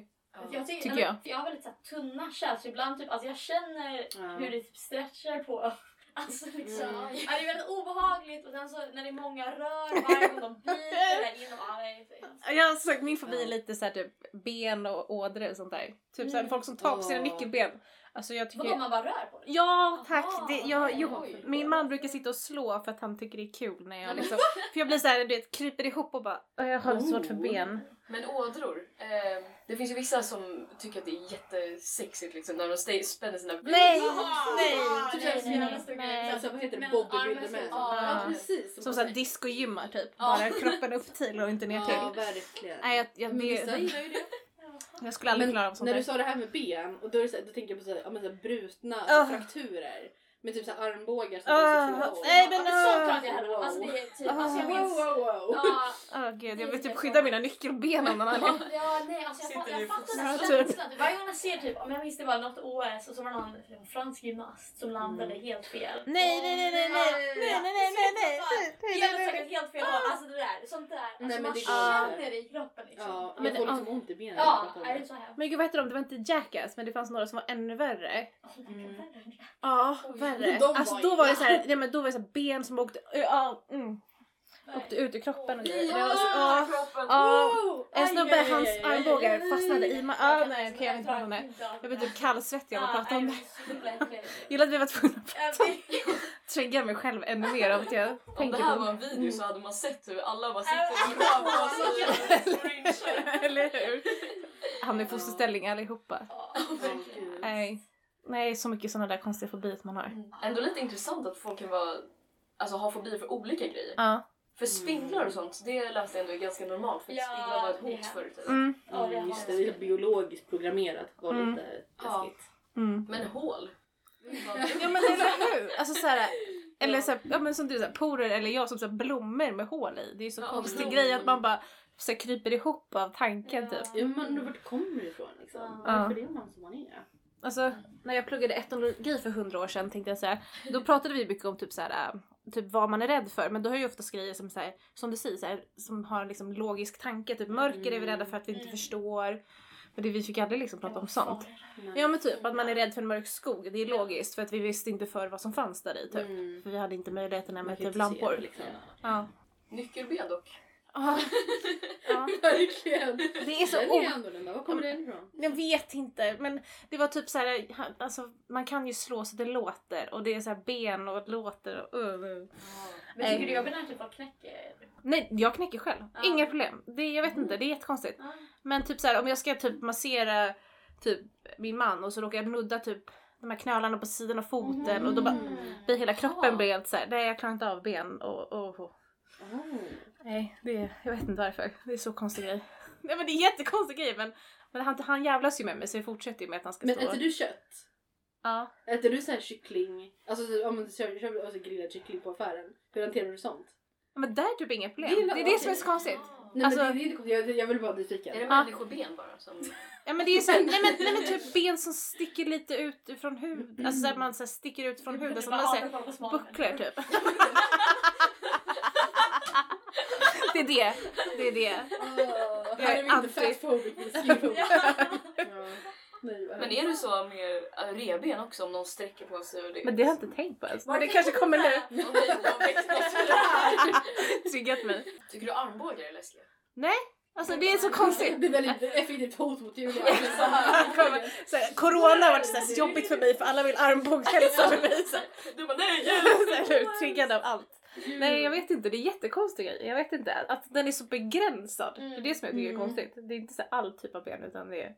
Jag, tycker, Tycker eller, jag. för jag har väldigt så här, tunna så ibland typ, alltså jag känner Ja. hur det typ stretchar på. Alltså liksom. Mm. Ja, det är väldigt obehagligt och sen så när det är många rör varje gång de biter där in och. Jag sagt min fobi är Ja. lite såhär typ ben och ådror och sånt där. Typ såhär Mm. folk som tar på sina Åh. nyckelben. Alltså jag Vadå tycker... man bara rör på det? Ja tack! Aha, Det, jag, jo, oj. min man brukar sitta och slå för att han tycker det är kul när jag liksom... För jag blir såhär, du vet, kryper ihop och bara "Åh, jag har lite svårt för Oh. ben. Men ådror. Eh, det finns ju vissa som tycker att det är jättesexigt liksom, när de stä- spänner sina Nej! Jaha, nej, ja, Typ nej, såhär nej, som- nej, nej. Alltså, vad heter det? Bodybuilder med. så- Ja, ja. precis. Som såhär discogymmar typ. Ja. Bara kroppen upp till och inte ner Ja, till. verkligen. Nej, jag, jag, Men vissa gillar ju det. Jag skulle aldrig Men klara av sånt När du där. sa det här med ben, och då, är det så här, då tänker jag på så här, ja, men så här, brutna Ah. alltså, frakturer. Med typ så här armbågar som går så nej, men, Ja, så ah. klarar jag heller. Alltså det är typ, alltså jag Wow, minns... wow, wow. Ja, Åh gud, jag vill typ skydda mina nyckelben av någon anledning. Ja, nej, alltså jag, fattar, i jag fattar Ja, den typ. känslan. Varje gång jag ser typ, om jag minns det var något OS och så var det någon en fransk gymnast som landade helt fel. Nej, nej, nej, nej, nej, nej, nej, nej, nej, nej, nej, Helt nej, nej. säkert helt fel håll. Alltså det där, sånt där. Alltså Nej, man det går känner det i kroppen liksom. Ja, Men jag får det- liksom ont i benen. Ja, när jag pratar om är det. det så här? Men gud vad hette de? Det var inte Jackass men det fanns några som var ännu värre. Mm. Ja, Oj. Värre. De var Alltså då var det så här, nej men då var det så här ben som åkte, ja, mm, åkte ut ur kroppen och grejer. Det var så, Ja, ja, kroppen. ja. En snubbe, aj, aj, hans aj, armbågar aj. fastnade i ma- Ja, nej okej jag vill inte prata om det. Jag blir typ kallsvettig av att prata om det. Gillar att vi var tvungna att trigga mig själv ännu mer av att jag Om det här var en video så hade man sett hur alla bara sitter och rör på sig. Eller hur? Hamnar i fosterställning allihopa. Nej. Nej, så mycket sådana där konstiga fobier man har. Ändå lite intressant att folk kan vara, alltså, ha fobier för olika grejer. Ja. För spindlar och sånt, det läste jag ändå är ganska normalt för Ja, spindlar var ett hot förr i tiden. Mm. Ja, Mm, har just det, det är biologiskt programmerat. var Mm. lite Ja. läskigt. Mm. Men hål? Ja men eller hur? Alltså såhär, eller så här, ja, men som du säger, porer eller jag som så här, blommor med hål i. Det är så Ja, konstig blommor. grej att man bara så kryper ihop av tanken Ja. typ. Ja, men vart kommer det ifrån liksom? Ja. Varför är man som man är? Alltså när jag pluggade etnologi för hundra år sedan tänkte jag här, då pratade vi mycket om typ så här, äh, typ vad man är rädd för men då har ju oftast grejer som så här, som du säger så här, som har liksom logisk tanke, typ mörker är vi rädda för att vi inte Mm. förstår. Men det, vi fick aldrig liksom prata om sånt. Ja men typ att man är rädd för en mörk skog, det är logiskt för att vi visste inte för vad som fanns där i typ. Mm. För vi hade inte möjligheterna Man med kan typ lampor. liksom. Ja. Nyckelben dock. Ja. ja. Verkligen. Det är så Den är annorlunda. Var kommer den ifrån? Jag vet inte men det var typ så här, alltså man kan ju slå så det låter och det är så här ben och det låter och uh, uh. Men tycker du jobbigt när typ folk knäcker? Nej jag knäcker själv, Ja. inga problem. Det, jag vet inte, det är jättekonstigt. Ja. Men typ så här, om jag ska typ massera typ min man och så råkar jag nudda typ de här knölarna på sidan av foten och då bara Mm. blir hela kroppen blir helt såhär, nej jag klarar inte av ben och, och. Nej, det, jag vet inte varför. Det är så konstig grej. Nej men det är jättekonstig grej men, men han, han jävlas ju med mig så jag fortsätter ju med att han ska Men stå. äter du kött? Ja. Äter du så här kyckling? Alltså så- om du kör, kör alltså grillad kyckling på affären. Hur hanterar du sånt? Men där är typ inga problem. Det är Det är det som är så konstigt. Nej Alltså- men det, det är inte konstigt. jag, jag vill bara nyfiken. Är det Ja. människoben bara? Som... Ja men det är så här, nej, men, nej men typ ben som sticker lite ut från huvudet. Alltså så här, man så här, sticker ut från huvudet som man säger bucklor typ. Det är det. Det är det. Oh, Jag här är vi inte. Nej, vad Men är du så med äh, revben också om någon sträcker på sig? Och det... Men det har jag inte tänkt på ens. Men det det kanske kommer nu. Det- det- Triggat mig. Tycker du armbågar är läskiga? Alltså det är så konstigt. Det är väldigt effektivt hot mot Julia. Kommer- Så här, corona har varit så jobbigt för mig för alla vill armbågshälsa med mig. Du bara nej hjälp! triggad av allt. Nej jag vet inte, det är jättekonstig grej. Jag vet inte, att den är så begränsad. Det är det som jag tycker är Mm. konstigt. Det är inte så all typ av ben utan det är,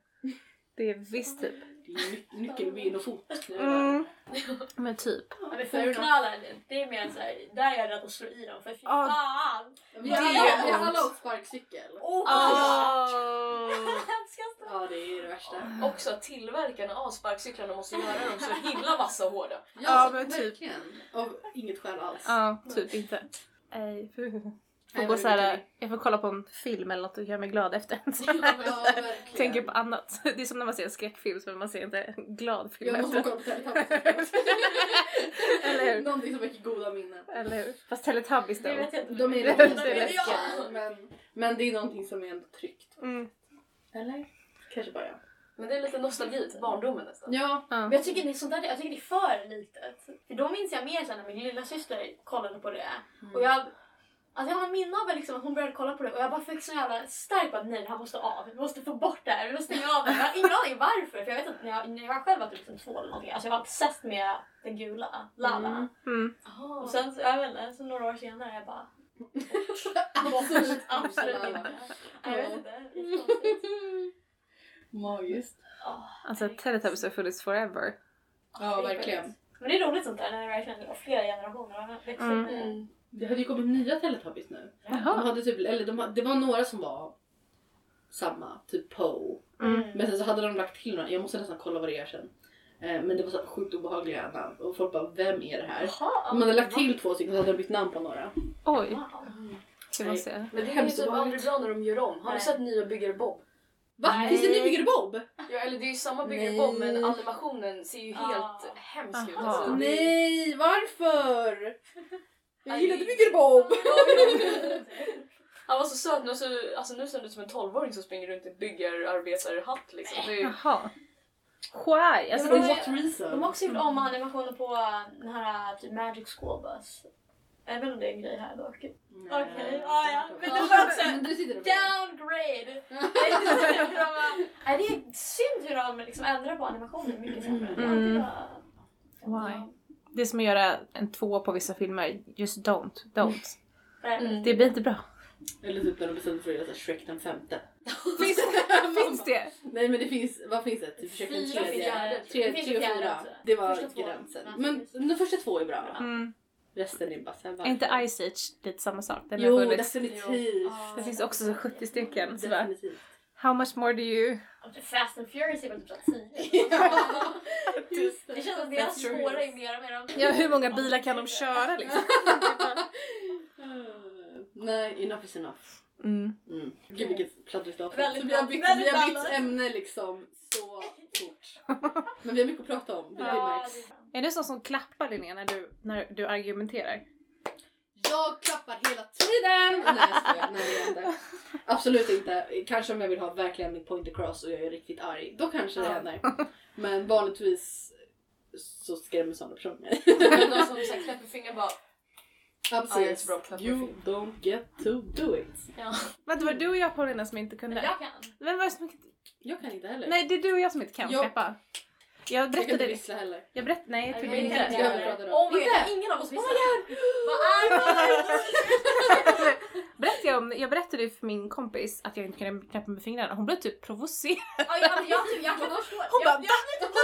det är viss typ. Ny- nyckelben och fot. Mm. Men typ. Fotknölar, det är mer såhär, där är jag rädd att slå i dem för fy Ja. fan! Vi Det har är alla- åkt sparkcykel. Oh, Oh. hemskaste! Ja, det är det värsta. Också att tillverkarna av sparkcyklarna måste göra dem så himla vassa och hårda. Ja, men typ. verkligen. Av inget skäl alls. Ja, typ inte. Får gå så här, jag får kolla på en film eller något och göra mig glad efter. Ja, verkligen. Tänker på annat. Det är som när man ser en skräckfilm så man ser inte en glad film Jag måste efter. Eller hur? Någonting som väcker goda minnen. Eller hur? Fast Teletubbies Det då. vet jag inte. De är Det läskiga, läskiga. men, men det är någonting som är ändå tryggt. Mm. Eller? Kanske bara jag. Men det är lite nostalgi till barndomen nästan. Ja. Ja. Men jag tycker det är sånt där, jag tycker det är för litet. För då minns jag mer sen när min lilla syster kollade på det. Och jag, alltså jag har minne av liksom att hon började kolla på det och jag bara fick så jävla starkt att nej det här måste av. Vi måste få bort det här, vi måste stänga av det. Jag har ingen aning varför. För jag vet att när jag, när jag själv var typ liksom två eller någonting. Alltså jag var obsessed med den gula, Lala. Mm. Mm. Och sen, så, jag vet inte, så några år senare jag bara... Absolut. Inte. Jag vet inte. Magiskt. Alltså Teletubbies har funnits forever. Ja, verkligen. Men det är roligt sånt där när det verkligen är flera generationer växer Mm. Det. Hade ju kommit nya Teletubbies nu. De Jaha. hade typ, eller de, det var några som var samma, typ Poe. Mm. Men sen så hade de lagt till några, jag måste nästan kolla vad det är sen. Eh, Men det var så sjukt obehagliga namn och folk bara vem är det här? Jaha. De hade lagt till två stycken så hade de bytt namn på några. Oj, Wow. ska man se. Men det är ju typ aldrig bra när de gör om. Har du sett nya Byggare Bob? Va? Nej. Finns det en ny Byggare Bob? Ja, eller det är ju samma Byggare. Bob men animationen ser ju helt Ah. hemsk ut. Alltså, det- Nej, varför? Jag gillade Byggare Bob! Han var så söt, nu, så, alltså, nu ser han ut som en 12-åring som springer runt i byggarbetarhatt liksom. Det är, ju- Jaha. Why? Alltså, For what reason? De har också gjort om animationer på den här typ Magic School Bus. Jag vet inte om det är en grej här dock. Nej. Okej, ja, ja. Men det var också-. Downgrade! Det är synd hur de liksom ändrar på animationen mycket sämre. Mm. Why? det är som att göra en två på vissa filmer. Just don't, don't. Mm. Det blir inte bra. Eller typ när de bestämde sig för att göra Shrek den femte. finns, finns det? Nej men det finns, vad finns det? Typ Shrek den tredje? Tre, tre och fyra. Det var gränsen. Men de första två är bra. va? Mm. Resten är bara såhär inte Ice Age lite samma sak? Den jo definitivt! Det finns också så 70 stycken. Så How much more do you... Fast and Furious är väl typ 10? Typ, det. känns som deras spårregn är mer av Ja, hur många bilar kan de köra liksom? Nej, enough is enough. Mm. mm. Gud vilket pladdrigt avsnitt. Vi har bytt, ämne liksom så fort. Men vi har mycket att prata om. Är, du nice. sån som klappar Linnea när du argumenterar? Jag klappar hela tiden! Nej jag skojar, nej det händer. Absolut inte. Kanske om jag vill ha verkligen mitt point across och jag är riktigt arg. Då kanske det Ja. händer. Men vanligtvis så skrämmer sådana personer mig. Men de som så här knäpper fingrar bara... Ja, Ja, jag är så bra på knappt You don't get to do it. Ja. Vänta, var det du och jag Paulina som inte kunde? Jag kan. Vem var det som inte... Jag kan inte heller. Nej, det är du och jag som inte kan Jag- släppa. Jag jag kan inte berättade... vissla heller. Jag berättade... Nej, jag men inte. det jag inte? Oh my god, ingen av oss visste. Oh Vad är det? Berättade jag, om, jag berättade för min kompis att jag inte kunde knäppa med fingrarna hon blev typ provocerad. Ja, jag, jag, jag. Hon bara, jag, jag, vet inte,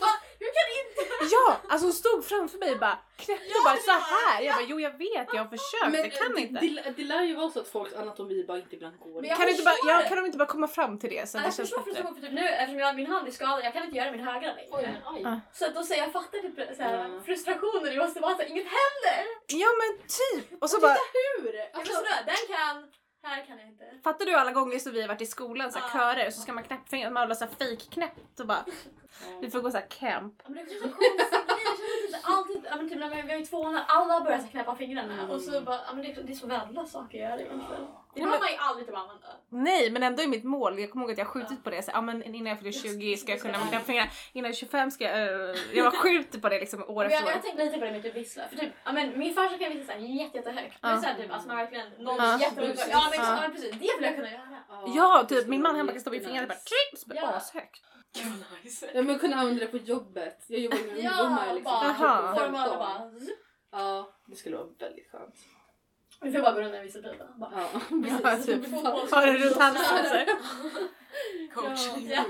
va? Hur kan inte? Ja! Alltså hon stod framför mig och bara knäppte och bara så här. Jag bara jo jag vet, jag har försökt, jag kan det, inte. Det, det lär ju vara så att folks anatomi bara inte ibland går. Men jag Kan, du inte bara, ja, kan de inte bara komma fram till det så Jag det känns förstår bättre? frustration för typ nu eftersom jag, min hand är skadad, jag kan inte göra min högra längre. Oj, men aj. Ja. Så att då säger jag, fattar typ såhär, Ja. frustrationen, det måste vara såhär, inget händer! Ja men typ! Och så bara, Hur? Jag Alltså, förstår, den kan, här kan jag inte. fattar du alla gånger som vi har varit i skolan så här, Ja. körer så ska man knäppa fingrarna, man håller så här fake-knäppt och bara vi får gå så här camp. Ja, men det är så konstigt alltid, ja, men typ när vi vi har ju två när alla börjar så knäppa fingrarna Mm. och så bara, ja, men det, är, det är så värdelösa saker att göra egentligen. Det Ja, har men- man ju aldrig typ använda. Nej men ändå i mitt mål, jag kommer ihåg att jag har skjutit på det så ja men innan jag fyller 20 ska jag kunna knäppa fingrarna, innan 25 ska jag, eh, jag var skjuter på det liksom år jag, efter jag år. tänkte lite på det med typ vissla. För typ, ja, men min farsa kan vissla jätte, jättehögt. Det är Ja. såhär typ, alltså man verkligen, någon Ja. jättehögt. Ja men, Ja. ja men precis, det vill jag kunna göra. Ja, det typ min man bara kan stå vid fingrarna och bara så bara Ja. ashögt. Gud vad nice. Ja men kunna använda det på jobbet. Jag jobbar med Ja, ungdomar liksom. bara Jaha. får de alla 15. bara... Ja, det skulle vara väldigt skönt. Vi får bara gå runt med bilar. Bara. Ja, Ja, typ. Har du runt halsen så här. Coach. Ja.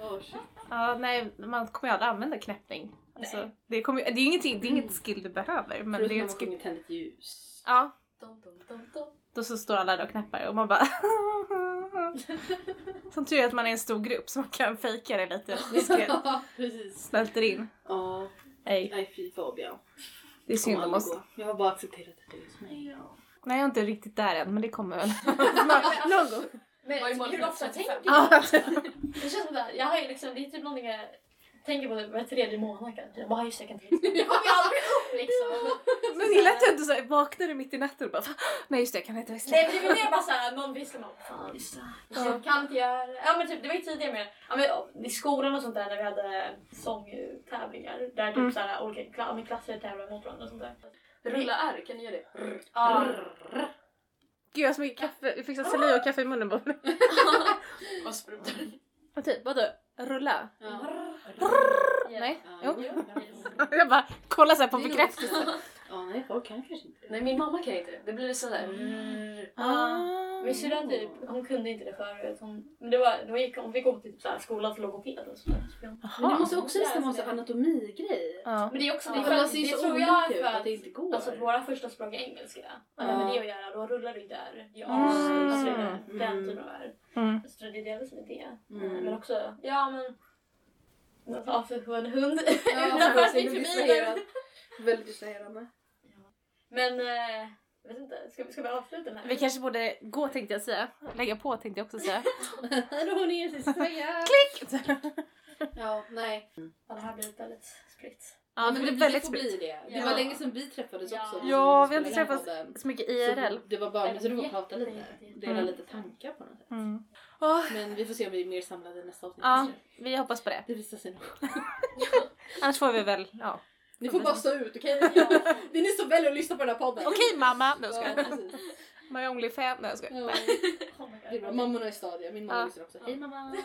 Oh, shit. Ja, nej, man kommer ju aldrig använda knäppning. Alltså, det, kommer, det är ju ingenting, det är inget skill du behöver. Men Förutom det är ett man skill. sjunger tänd ett ljus. Ja, Dum, dum, dum, dum. Då så står alla där och knappar och man bara... Som tur är att man är en stor grupp så man kan fejka det lite diskret. Ja, precis. Smälter in. Ja, Nej, nej fy Fabian. det är synd om oss. Jag har bara accepterat att det är hos mig. Nej, jag är inte riktigt där än, men det kommer väl. Nå- Någon gång. Men hur ofta tänker Ja, Det känns som det jag har ju liksom, det är typ någonting jag tänker på var tredje månad kanske. Jag bara, just det, jag kan inte kommer aldrig liksom. men gillar att du inte så här, vaknar du mitt i natten och bara "Fan, Nej just det, jag kan inte vissla. Nej men det väl mer bara såhär, någon visslar man bara, fan det. Jag kan inte göra. Ja men typ, det var ju tidigare med, ja, men, i skolan och sånt där när vi hade sångtävlingar. Där typ Mm. såhär, olika kla- ja, men klasser tävlar mot varandra och sånt där. Rulla R, kan ni göra det? Ja. Gud jag har så mycket kaffe, jag fick saliv och kaffe i munnen bara. Vad sprutar Och typ, vadå? Rulla? Ja. Nej? Ja, Jo. ja. Jag bara kollar så här på Det är bekräftelse. ja, nej folk kan kanske inte det. Nej, min mamma kan inte det. Det blir sådär... Ah. Min syrra typ, hon kunde inte det förut. Hon, men det var, det var, gick, hon fick gå till typ såhär, skolans logoped och sådär. Men det måste också nästan vara en anatomi-grej. Ja. Men det är också Ja, det, är för det så tror jag för att att det inte går. Alltså våra första språk är engelska. Ja. med det att göra, då rullar du inte R. Ja, Mm. alltså det är den Mm. typen av R. Mm. Så det är delvis med det. Mm. Men också, ja men... Ja, för en hund utanför väldigt gick förbi. Väldigt distraherande. Men, eh, jag vet inte, ska, vi- ska vi avsluta den här? Vi kanske borde gå tänkte jag säga. Lägga på tänkte jag också säga. Här har ni er sista tröja. Klick! Ja, nej. Ja, det här blir väldigt spritt. Ja men det är väldigt får spritt. bli det. Det Ja. var länge sedan vi träffades Ja. också. Ja, vi har inte spelade träffats podden. så mycket Så IRL. det var bara så var att prata lite. Dela Mm. lite tankar på något sätt. Mm. Åh, Men vi får se om vi är mer samlade nästa avsnitt. ja, vi hoppas på det. Det visar sig nog. Annars får vi väl, ja. Ni får bara stå ut, okej? Det är ni som väljer att lyssna på den här podden. Okej mamma! Nej jag Ja, skojar. precis. My only fan. Nej jag skojar. Ja, Oh det är bra. Mammorna i stadiet. Min mamma Ja. lyssnar också. Hej mamma!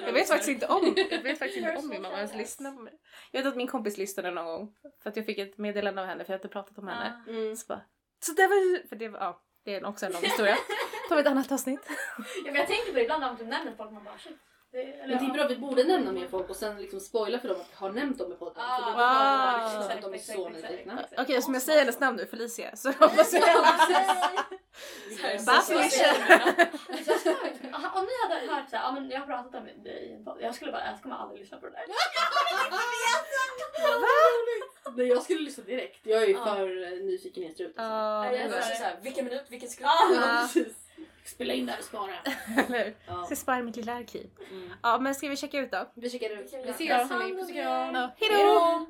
Jag vet faktiskt inte om, jag vet faktiskt inte om min mamma ens lyssnar på mig. Jag vet att min kompis lyssnade någon gång. För att jag fick ett meddelande av henne för jag hade pratat om henne. Mm. Så bara, så det var för det var, ja, det är också en lång historia. Ta vi ett annat avsnitt. Ja, men jag tänker på det ibland när man typ nämner folk man bara shit. Men det är bra, vi borde nämna mer folk och sen liksom spoila för dem att vi har nämnt dem i podden. Ah, för då wow. liksom Exakt, att de är så nyfikna. Okej, som jag säger hennes namn nu, Felicia. Så hoppas jag om ni hade hört såhär, ja men jag har pratat om det i en podd. Jag skulle bara, jag kommer aldrig lyssna på det där. Nej, jag skulle lyssna direkt. Jag är ju för eh, nyfiken i strut. Ja, jag Jag sa var det. såhär, vilken minut, vilken sekund? Spela in där och spara. eller? Ja. Ska spara mitt lilla arkiv. Mm. Ja, men ska vi checka ut då? Vi checkar ut. Vi ses hörni. Puss och kram. Ja, hejdå!